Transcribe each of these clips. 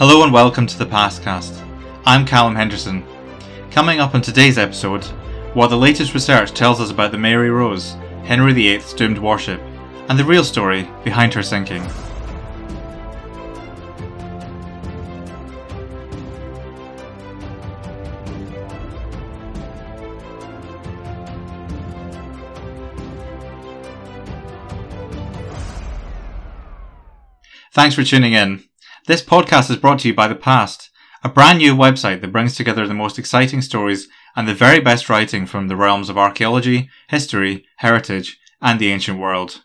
Hello and welcome to the Pastcast. I'm Calum Henderson. Coming up on today's episode, what the latest research tells us about the Mary Rose, Henry VIII's doomed warship, and the real story behind her sinking. Thanks for tuning in. This podcast is brought to you by The Past, a brand new website that brings together the most exciting stories and the very best writing from the realms of archaeology, history, heritage, and the ancient world.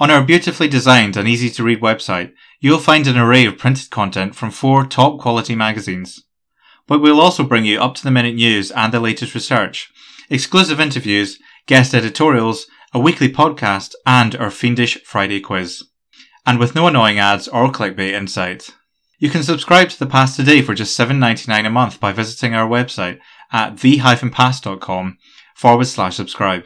On our beautifully designed and easy to read website, you'll find an array of printed content from four top quality magazines. But we'll also bring you up to the minute news and the latest research, exclusive interviews, guest editorials, a weekly podcast, and our fiendish Friday quiz and with no annoying ads or clickbait in sight. You can subscribe to The Past today for just $7.99 a month by visiting our website at the-past.com forward slash subscribe.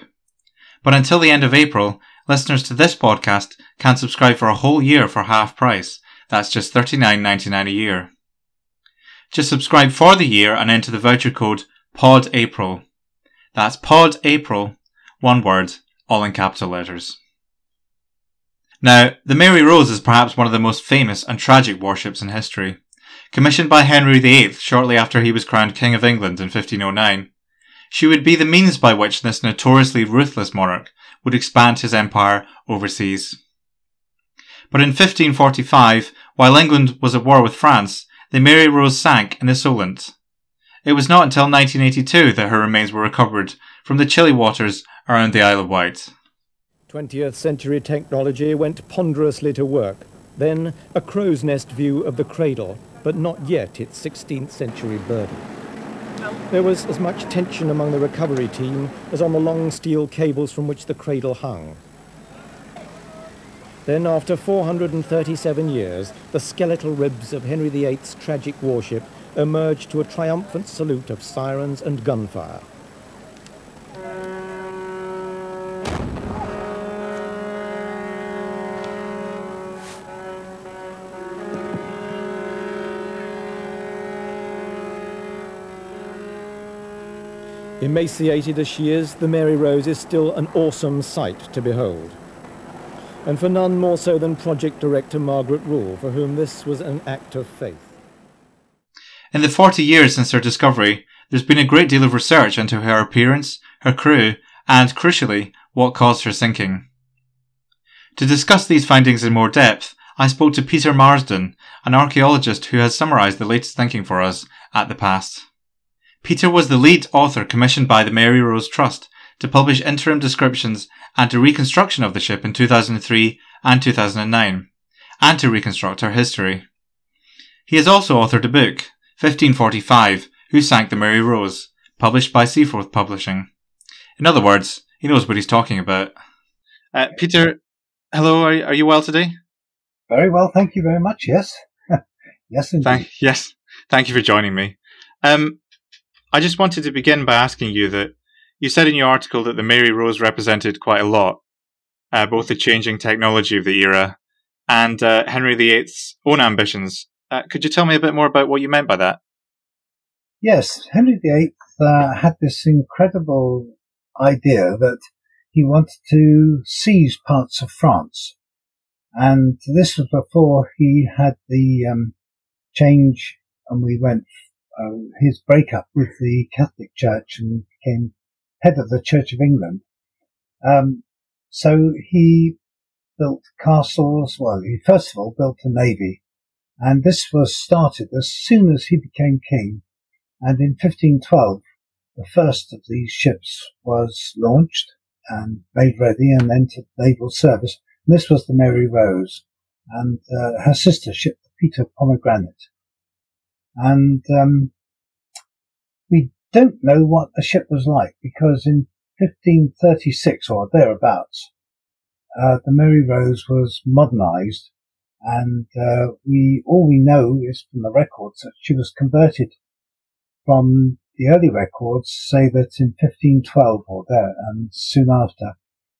But until the end of April, listeners to this podcast can subscribe for a whole year for half price. That's just $39.99 a year. Just subscribe for the year and enter the voucher code PODAPRIL. That's PODAPRIL, one word, all in capital letters. Now, the Mary Rose is perhaps one of the most famous and tragic warships in history. Commissioned by Henry VIII shortly after he was crowned King of England in 1509, she would be the means by which this notoriously ruthless monarch would expand his empire overseas. But in 1545, while England was at war with France, the Mary Rose sank in the Solent. It was not until 1982 that her remains were recovered from the chilly waters around the Isle of Wight. 20th century technology went ponderously to work. Then a crow's nest view of the cradle, but not yet its 16th century burden. There was as much tension among the recovery team as on the long steel cables from which the cradle hung. Then, after 437 years, the skeletal ribs of Henry VIII's tragic warship emerged to a triumphant salute of sirens and gunfire. Emaciated as she is, the Mary Rose is still an awesome sight to behold. And for none more so than project director Margaret Rule, for whom this was an act of faith. In the 40 years since her discovery, there's been a great deal of research into her appearance, her crew, and, crucially, what caused her sinking. To discuss these findings in more depth, I spoke to Peter Marsden, an archaeologist who has summarised the latest thinking for us at the past. Peter was the lead author commissioned by the Mary Rose Trust to publish interim descriptions and a reconstruction of the ship in 2003 and 2009, and to reconstruct her history. He has also authored a book, 1545, Who Sank the Mary Rose, published by Seaforth Publishing. In other words, he knows what he's talking about. Uh, Peter, hello, are, are you well today? Very well, thank you very much, yes. yes, indeed. Thank, yes, thank you for joining me. Um, I just wanted to begin by asking you that you said in your article that the Mary Rose represented quite a lot, uh, both the changing technology of the era and uh, Henry VIII's own ambitions. Uh, could you tell me a bit more about what you meant by that? Yes, Henry VIII uh, had this incredible idea that he wanted to seize parts of France. And this was before he had the um, change and we went uh, his breakup with the Catholic Church and became head of the Church of England. Um, so he built castles. Well, he first of all built a navy, and this was started as soon as he became king. And in 1512, the first of these ships was launched and made ready and entered naval service. And this was the Mary Rose, and uh, her sister ship, the Peter Pomegranate. And um, we don't know what the ship was like because in 1536 or thereabouts, uh, the Mary Rose was modernized, and uh, we all we know is from the records that she was converted from the early records say that in 1512 or there, and soon after,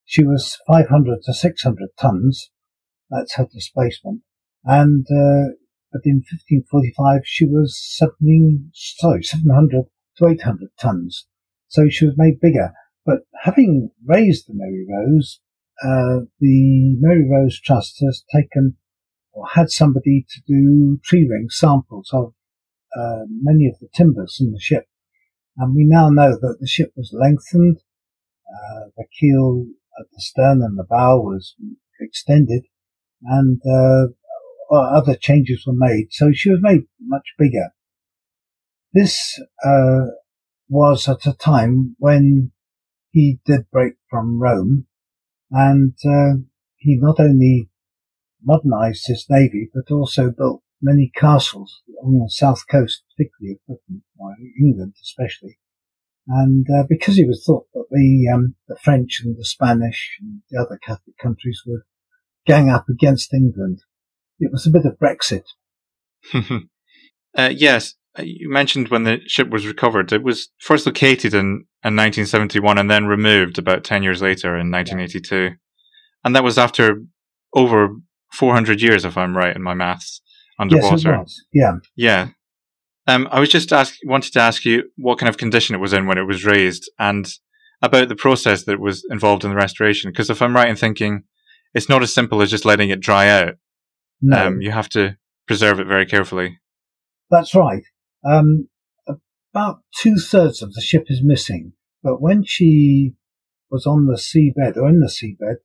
she was 500 to 600 tons. That's her displacement. And uh, but in 1545 she was 17, sorry, 700 to 800 tons. So she was made bigger. But having raised the Mary Rose, uh, the Mary Rose Trust has taken or had somebody to do tree ring samples of uh, many of the timbers in the ship. And we now know that the ship was lengthened, uh, the keel at the stern and the bow was extended, and uh, other changes were made. So she was made much bigger. This uh, was at a time when he did break from Rome, and uh, he not only modernized his navy, but also built many castles on the south coast, particularly of Britain, or England especially. And uh, because he was thought that the um, the French and the Spanish and the other Catholic countries would gang up against England, it was a bit of Brexit. uh, yes, uh, you mentioned when the ship was recovered. It was first located in, in 1971 and then removed about 10 years later in 1982. Yeah. And that was after over 400 years, if I'm right in my maths, underwater. Yes. Yeah. Yeah. Um, I was just ask, wanted to ask you what kind of condition it was in when it was raised and about the process that was involved in the restoration. Because if I'm right in thinking, it's not as simple as just letting it dry out. No. Um, you have to preserve it very carefully. That's right. Um, about two thirds of the ship is missing, but when she was on the seabed or in the seabed,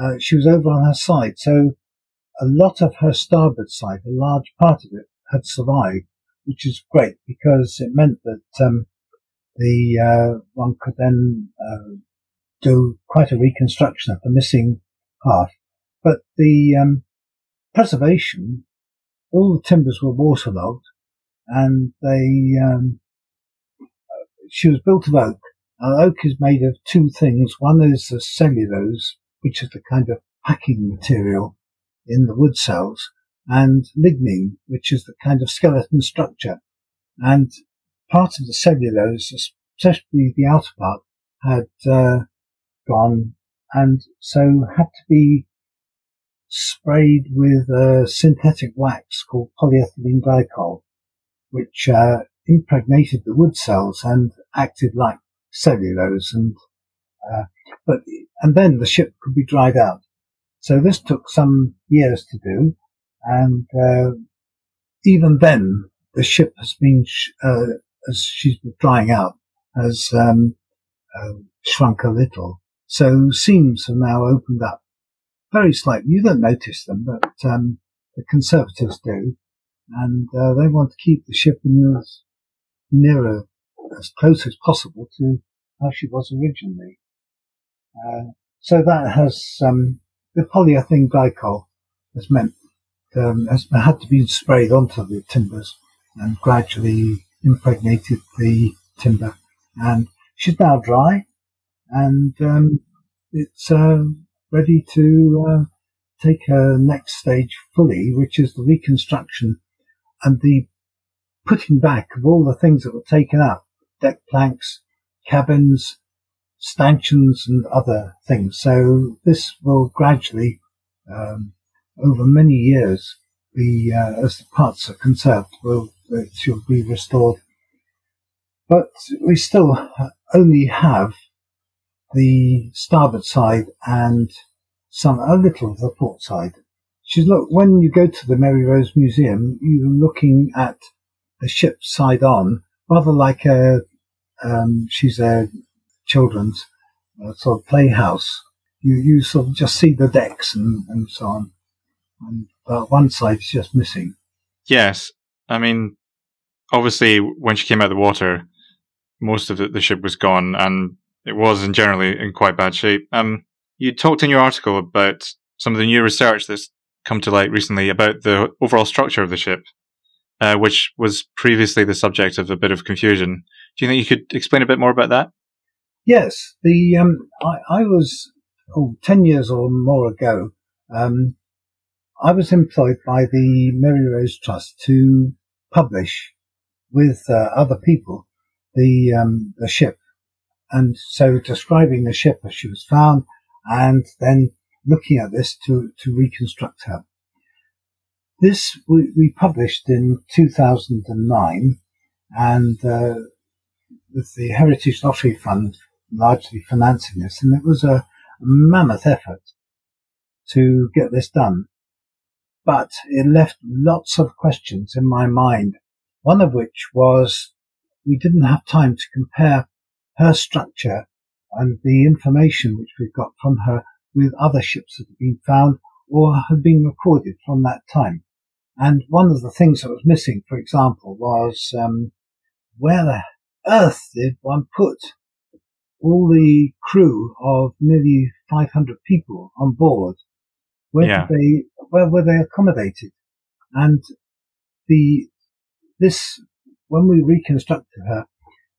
uh, she was over on her side. So a lot of her starboard side, a large part of it, had survived, which is great because it meant that um, the uh, one could then uh, do quite a reconstruction of the missing half. But the um, preservation, all the timbers were waterlogged, and they um, she was built of oak. Now, oak is made of two things. One is the cellulose, which is the kind of packing material in the wood cells, and lignin, which is the kind of skeleton structure. And part of the cellulose, especially the outer part, had uh, gone, and so had to be sprayed with a synthetic wax called polyethylene glycol which uh, impregnated the wood cells and acted like cellulose and uh, but and then the ship could be dried out. So this took some years to do, and uh, even then the ship has been sh- uh, as she's been drying out has um, uh, shrunk a little. So seams have now opened up very slight. You don't notice them, but um, the conservators do and uh, they want to keep the ship as nearer, as close as possible to how she was originally. Uh, so that has um, the polyethylene glycol has meant um, has had to be sprayed onto the timbers and gradually impregnated the timber, and she's now dry, and um, it's uh, ready to uh, take her next stage fully, which is the reconstruction and the putting back of all the things that were taken up, deck planks, cabins, stanchions and other things. So this will gradually, um, over many years, be, uh, as the parts are conserved, will, it will be restored. But we still only have the starboard side and some, a little of the port side she's look when you go to the Mary Rose Museum, you're looking at the ship side on, rather like a um, she's a children's uh, sort of playhouse. You you sort of just see the decks and, and so on, and but one side is just missing. Yes, I mean, obviously when she came out of the water, most of the, the ship was gone, and it was in generally in quite bad shape. Um, you talked in your article about some of the new research that's come to light recently about the overall structure of the ship, uh, which was previously the subject of a bit of confusion. Do you think you could explain a bit more about that? Yes, the um, I, I, was oh, 10 years or more ago. Um, I was employed by the Mary Rose Trust to publish with uh, other people the um, the ship, and so describing the ship as she was found, and then looking at this to, to reconstruct her. this we, we published in 2009, and uh, with the Heritage Lottery Fund largely financing this, and it was a mammoth effort to get this done. But it left lots of questions in my mind, one of which was we didn't have time to compare her structure and the information which we've got from her with other ships that have been found or have been recorded from that time. And one of the things that was missing, for example, was um, where the earth did one put all the crew of nearly 500 people on board? Where yeah. did they, where were they accommodated? And the, this, when we reconstructed her,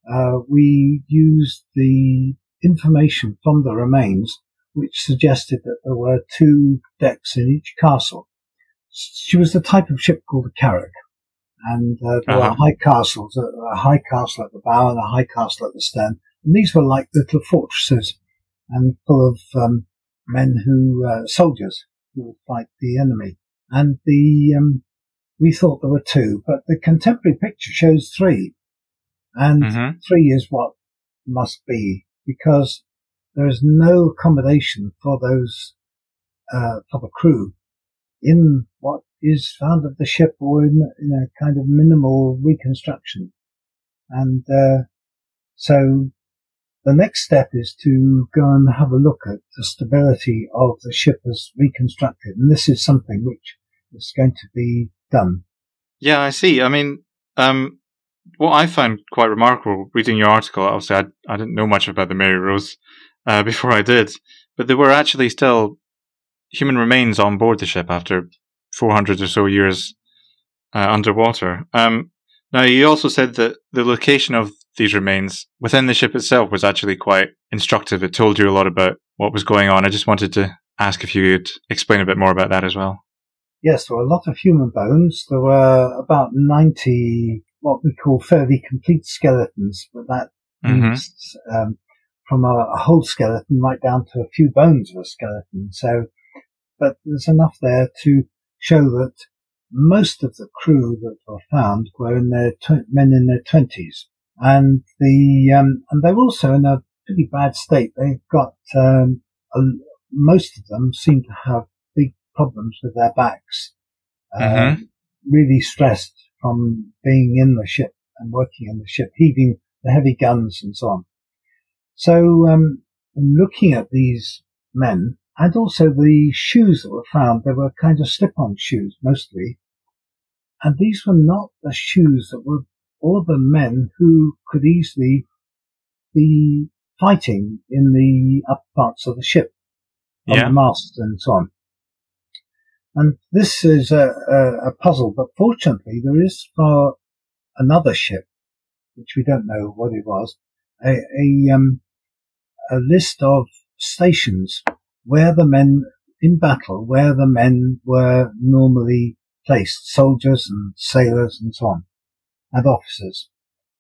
uh, we used the information from the remains, which suggested that there were two decks in each castle. She was the type of ship called a carrack, and uh, there uh-huh. were high castles, a high castle at the bow and a high castle at the stern, and these were like little fortresses and full of um, men who, uh, soldiers who would fight the enemy. And the, um, we thought there were two, but the contemporary picture shows three. And mm-hmm. three is what must be because there is no accommodation for those, uh, for the crew in what is found of the ship or in, in a kind of minimal reconstruction. And, uh, so the next step is to go and have a look at the stability of the ship as reconstructed. And this is something which is going to be done. Yeah, I see. I mean, um, what I found quite remarkable reading your article, obviously, I, I didn't know much about the Mary Rose uh, before I did, but there were actually still human remains on board the ship after 400 or so years uh, underwater. Um, now, you also said that the location of these remains within the ship itself was actually quite instructive. It told you a lot about what was going on. I just wanted to ask if you could explain a bit more about that as well. Yes, there were a lot of human bones. There were about 90 what we call fairly complete skeletons, but that mm-hmm. means um, from a, a, whole skeleton right down to a few bones of a skeleton. So, but there's enough there to show that most of the crew that were found were in their tw- men in their twenties and the um, and they're also in a pretty bad state. They've got um, a, most of them seem to have big problems with their backs, mm-hmm. really stressed from being in the ship and working in the ship, heaving the heavy guns and so on. So, um, in looking at these men and also the shoes that were found, they were kind of slip-on shoes mostly, and these were not the shoes that were all the men who could easily be fighting in the upper parts of the ship, on yeah. the masts and so on. And this is a, a, a, puzzle, but fortunately there is for another ship, which we don't know what it was, a, a, um, a list of stations where the men in battle, where the men were normally placed, soldiers and sailors and so on and officers.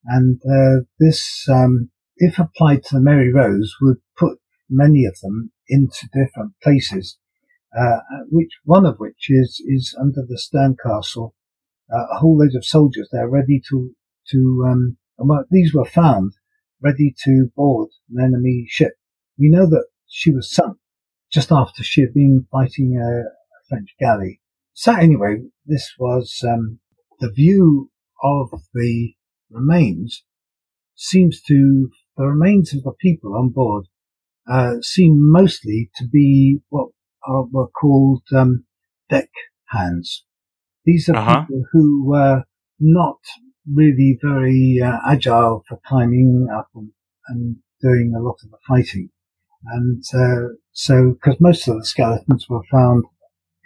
And uh, this, um, if applied to the Mary Rose, would put many of them into different places, uh, which one of which is is under the stern castle. Uh, a whole load of soldiers there ready to to um, well, these were found ready to board an enemy ship. We know that she was sunk just after she had been fighting a, a French galley. So anyway, this was um, the view of the remains seems to, the remains of the people on board, uh, seem mostly to be what are, were called um, deck hands. These are uh-huh. people who were not really very uh, agile for climbing up and, and, doing a lot of the fighting. And uh, so, because most of the skeletons were found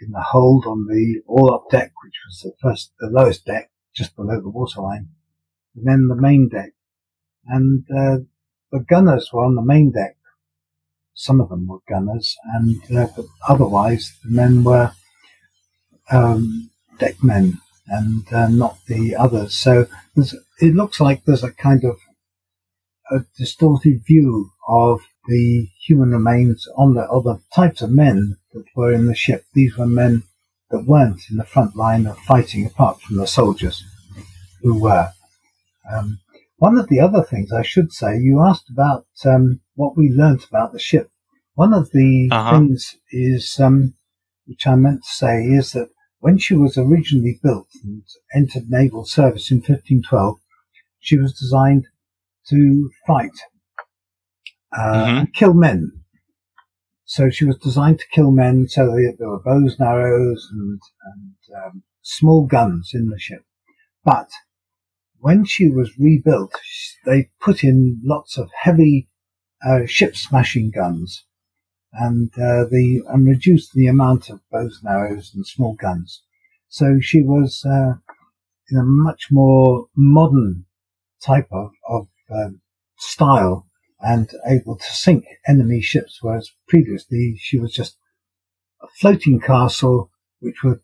in the hold on the orlop deck, which was the first, the lowest deck, just below the waterline, and then the main deck. And uh, the gunners were on the main deck. Some of them were gunners, and uh, but otherwise the men were um, deck men and uh, not the others. So it looks like there's a kind of a distorted view of the human remains on the other types of men that were in the ship. These were men that weren't in the front line of fighting apart from the soldiers who were. Um, one of the other things I should say, you asked about um, what we learnt about the ship. One of the uh-huh. things is, um, which I meant to say, is that when she was originally built and entered naval service in 1512, she was designed to fight uh, mm-hmm. kill men. So she was designed to kill men, so there were bows and arrows and, and um, small guns in the ship. But when she was rebuilt, they put in lots of heavy uh, ship smashing guns and uh, the and reduced the amount of bows and arrows and small guns. So she was uh, in a much more modern type of, of um, style and able to sink enemy ships, whereas previously she was just a floating castle which would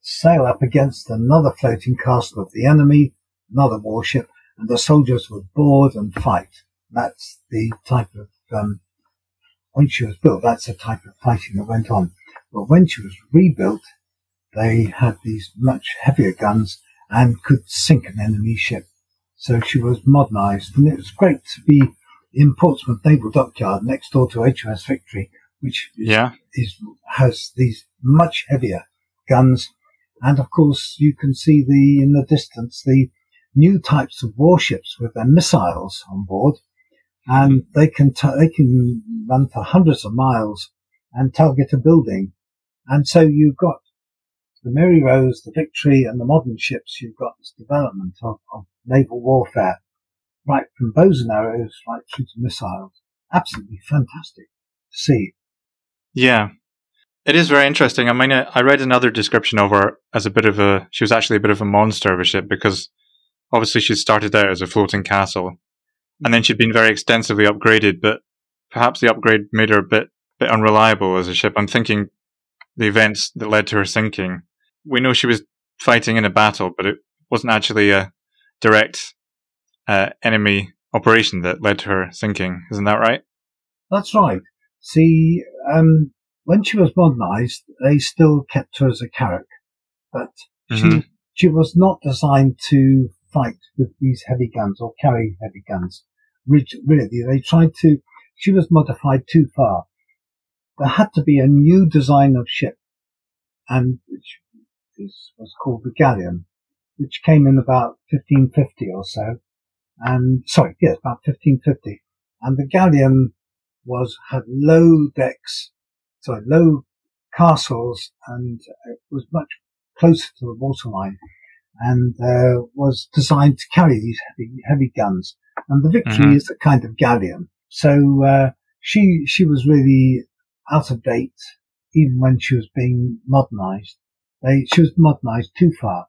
sail up against another floating castle of the enemy, another warship, and the soldiers would board and fight. That's the type of, um, when she was built, that's the type of fighting that went on. But when she was rebuilt, they had these much heavier guns and could sink an enemy ship. So she was modernized and it was great to be in Portsmouth Naval Dockyard next door to HMS Victory, which yeah. is, has these much heavier guns. And of course, you can see the, in the distance, the new types of warships with their missiles on board. And they can, t- they can run for hundreds of miles and target a building. And so you've got the Mary Rose, the Victory, and the modern ships, you've got this development of, of naval warfare, right from bows and arrows right through to missiles. Absolutely fantastic to see. Yeah. It is very interesting. I mean, I read another description of her as a bit of a, she was actually a bit of a monster of a ship because obviously she started out as a floating castle and then she'd been very extensively upgraded, but perhaps the upgrade made her a bit, bit unreliable as a ship. I'm thinking the events that led to her sinking we know she was fighting in a battle, but it wasn't actually a direct uh, enemy operation that led to her sinking. Isn't that right? That's right. See, um, when she was modernized, they still kept her as a carrack, but mm-hmm. she she was not designed to fight with these heavy guns or carry heavy guns. Really, they tried to. She was modified too far. There had to be a new design of ship, and which is, was called the galleon, which came in about 1550 or so. And, sorry, yes, about 1550. And the galleon was, had low decks, sorry, low castles and it was much closer to the waterline and uh, was designed to carry these heavy, heavy guns. And the Victory mm-hmm. is a kind of galleon. So uh, she she was really out of date even when she was being modernized. They, she was modernized too far.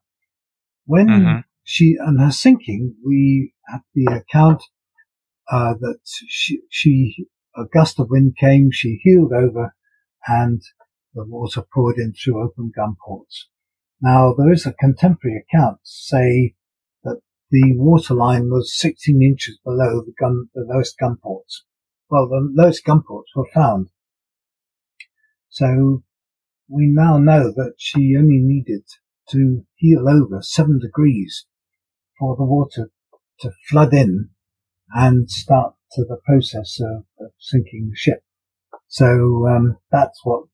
When mm-hmm. she, and her sinking, we have the account, uh, that she, she, a gust of wind came, she heeled over and the water poured in through open gun ports. Now there is a contemporary account say that the waterline was 16 inches below the gun, the lowest gun ports. Well, the lowest gun ports were found. So we now know that she only needed to heel over seven degrees for the water to flood in and start to the process of, of sinking the ship. So um, that's what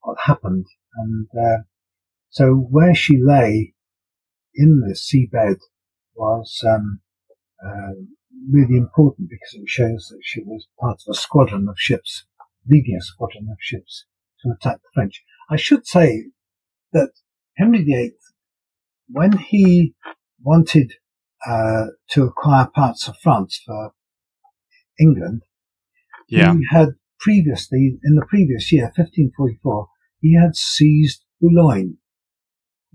what happened, and uh, so where she lay in the seabed was um, uh, really important because it shows that she was part of a squadron of ships, leading a squadron of ships to attack the French. I should say that Henry VIII, when he wanted uh, to acquire parts of France for England, yeah. he had previously, in the previous year, 1544, he had seized Boulogne.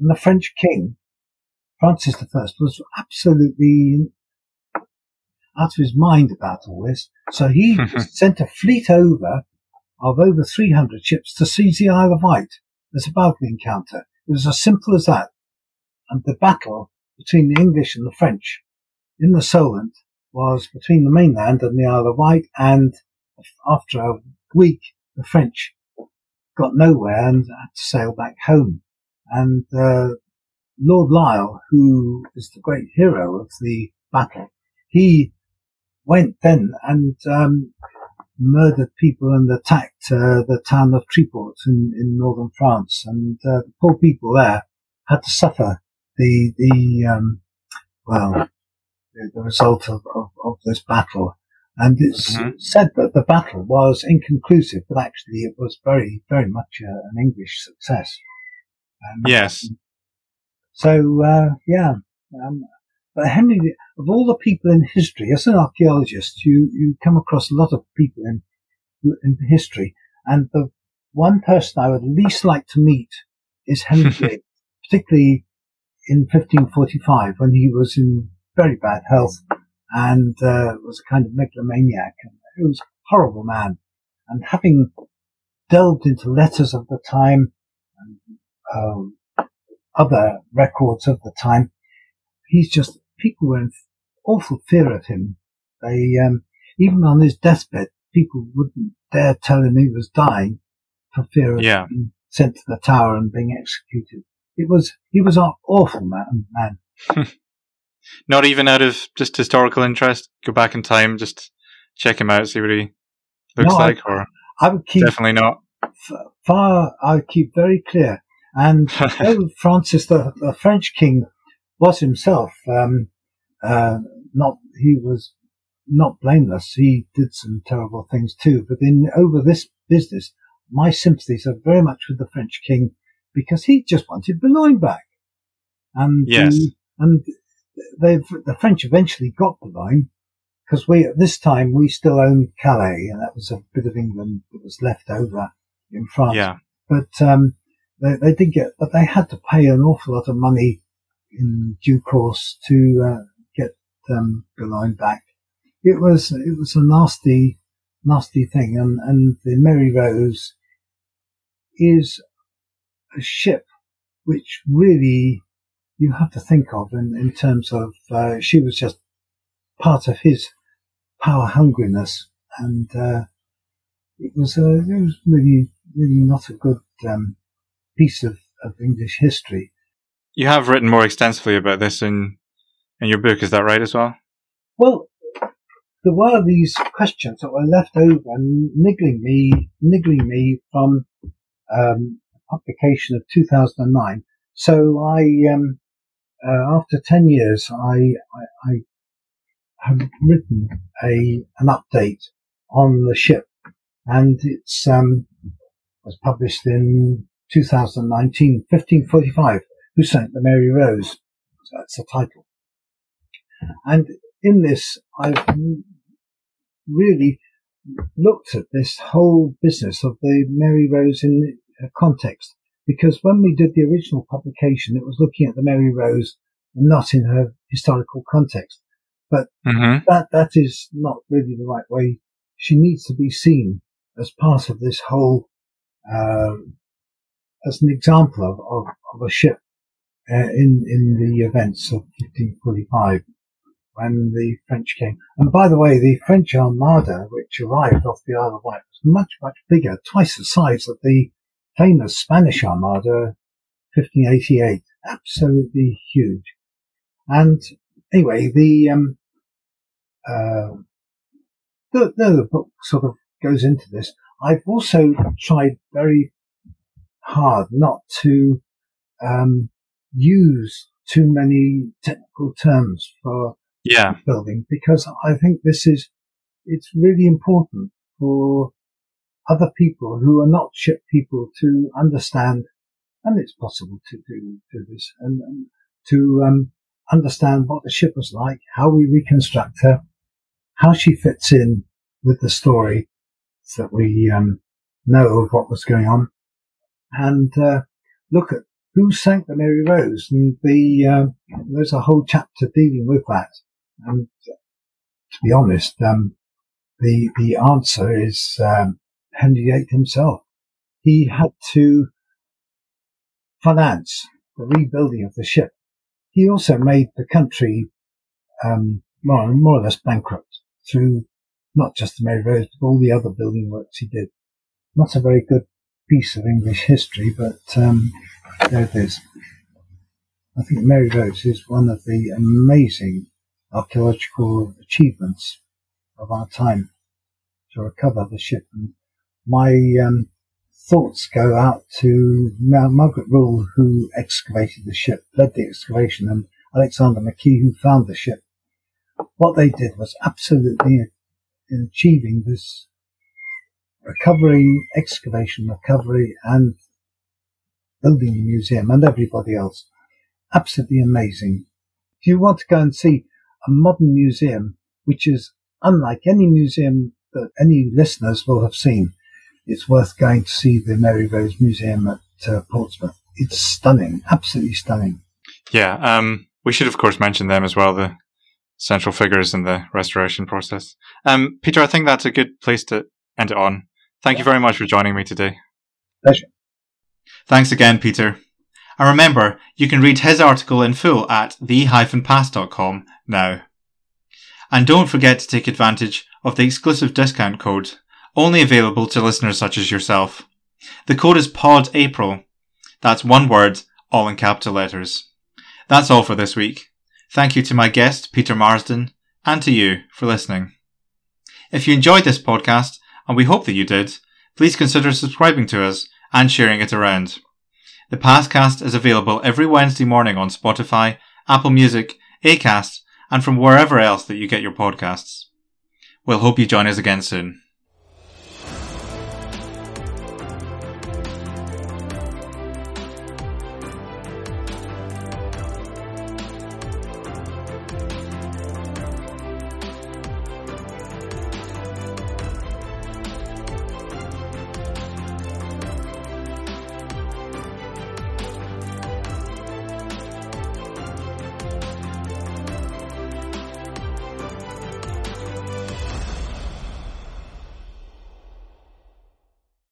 And the French king, Francis I, was absolutely out of his mind about all this. So he sent a fleet over of over 300 ships to seize the Isle of Wight as a bargaining counter. It was as simple as that. And the battle between the English and the French in the Solent was between the mainland and the Isle of Wight. And after a week, the French got nowhere and had to sail back home. And uh, Lord Lisle, who is the great hero of the battle, he went then and um, murdered people and attacked uh, the town of Tréport in, in northern France, and uh, the poor people there had to suffer the the um, well the, the result of, of, of, this battle. And it's mm-hmm. said that the battle was inconclusive, but actually it was very, very much uh, an English success. Um, yes. So uh, yeah, um, but Henry, of all the people in history, as an archaeologist, you, you come across a lot of people in, in history. And the one person I would least like to meet is Henry VIII, particularly in 1545 when he was in very bad health and uh, was a kind of megalomaniac. And he was a horrible man. And having delved into letters of the time um, other records of the time, he's just people were in awful fear of him. They, um, even on his deathbed, people wouldn't dare tell him he was dying for fear of yeah. being sent to the tower and being executed. It was, he was an awful man. man. Not even out of just historical interest. Go back in time, just check him out, see what he looks no, like, I, or I would keep definitely not. Far, I would keep very clear. And Francis, the, the French king, was himself um, uh, not he was not blameless. He did some terrible things too. But in over this business, my sympathies are very much with the French king because he just wanted Boulogne back. And yes, and they've the French eventually got Boulogne because we at this time we still owned Calais, and that was a bit of England that was left over in France. Yeah, but um, they, they did get, but they had to pay an awful lot of money in due course to uh, um, Boulogne back. It was it was a nasty, nasty thing, and and the Mary Rose is a ship which really you have to think of in, in terms of uh, she was just part of his power hungriness, and uh, it was a, it was really really not a good um, piece of, of English history. You have written more extensively about this in in your book. Is that right as well? Well, there were these questions that were left over and niggling me, niggling me from um, publication of 2009. So I, um, uh, after 10 years, I, I, I, have written a an update on the ship, and it's um, was published in 2019, 1545. Who sank the Mary Rose? So that's the title. And in this, I've really looked at this whole business of the Mary Rose in context. Because when we did the original publication, it was looking at the Mary Rose not in her historical context. But mm-hmm. that, that is not really the right way. She needs to be seen as part of this whole, uh, as an example of, of, of a ship uh, in, in the events of 1545 when the French came. And by the way, the French armada, which arrived off the Isle of Wight, was much, much bigger, twice the size of the famous Spanish armada, 1588. Absolutely huge. And anyway, the, um, uh, the, the book sort of goes into this. I've also tried very hard not to, um, use too many technical terms for yeah. building because I think this is, it's really important for other people who are not ship people to understand, and it's possible to do, do this, and, and to um, understand what the ship was like, how we reconstruct her, how she fits in with the story so that we um, know of what was going on, and uh, look at who sank the Mary Rose, and the uh, there's a whole chapter dealing with that. And to be honest, um, the the answer is um, Henry VIII himself. He had to finance the rebuilding of the ship. He also made the country um, more, more or less bankrupt through not just the Mary Rose, but all the other building works he did. Not a very good piece of English history, but um, there it is. I think Mary Rose is one of the amazing archaeological achievements of our time to recover the ship. And my um, thoughts go out to Margaret Rule, who excavated the ship, led the excavation, and Alexander McKee, who found the ship. What they did was absolutely in achieving this recovery, excavation, recovery, and building the museum and everybody else. Absolutely amazing. If you want to go and see a modern museum, which is unlike any museum that any listeners will have seen, it's worth going to see the Mary Rose Museum at uh, Portsmouth. It's stunning, absolutely stunning. Yeah, um, we should of course mention them as well, the central figures in the restoration process. Um, Peter, I think that's a good place to end it on. Thank you very much for joining me today. Pleasure. Thanks again, Peter. And remember, you can read his article in full at the-past.com now. And don't forget to take advantage of the exclusive discount code, only available to listeners such as yourself. The code is PODAPRIL. That's one word, all in capital letters. That's all for this week. Thank you to my guest, Peter Marsden, and to you for listening. If you enjoyed this podcast, and we hope that you did, please consider subscribing to us and sharing it around. The Pastcast is available every Wednesday morning on Spotify, Apple Music, Acast, and from wherever else that you get your podcasts. We'll hope you join us again soon.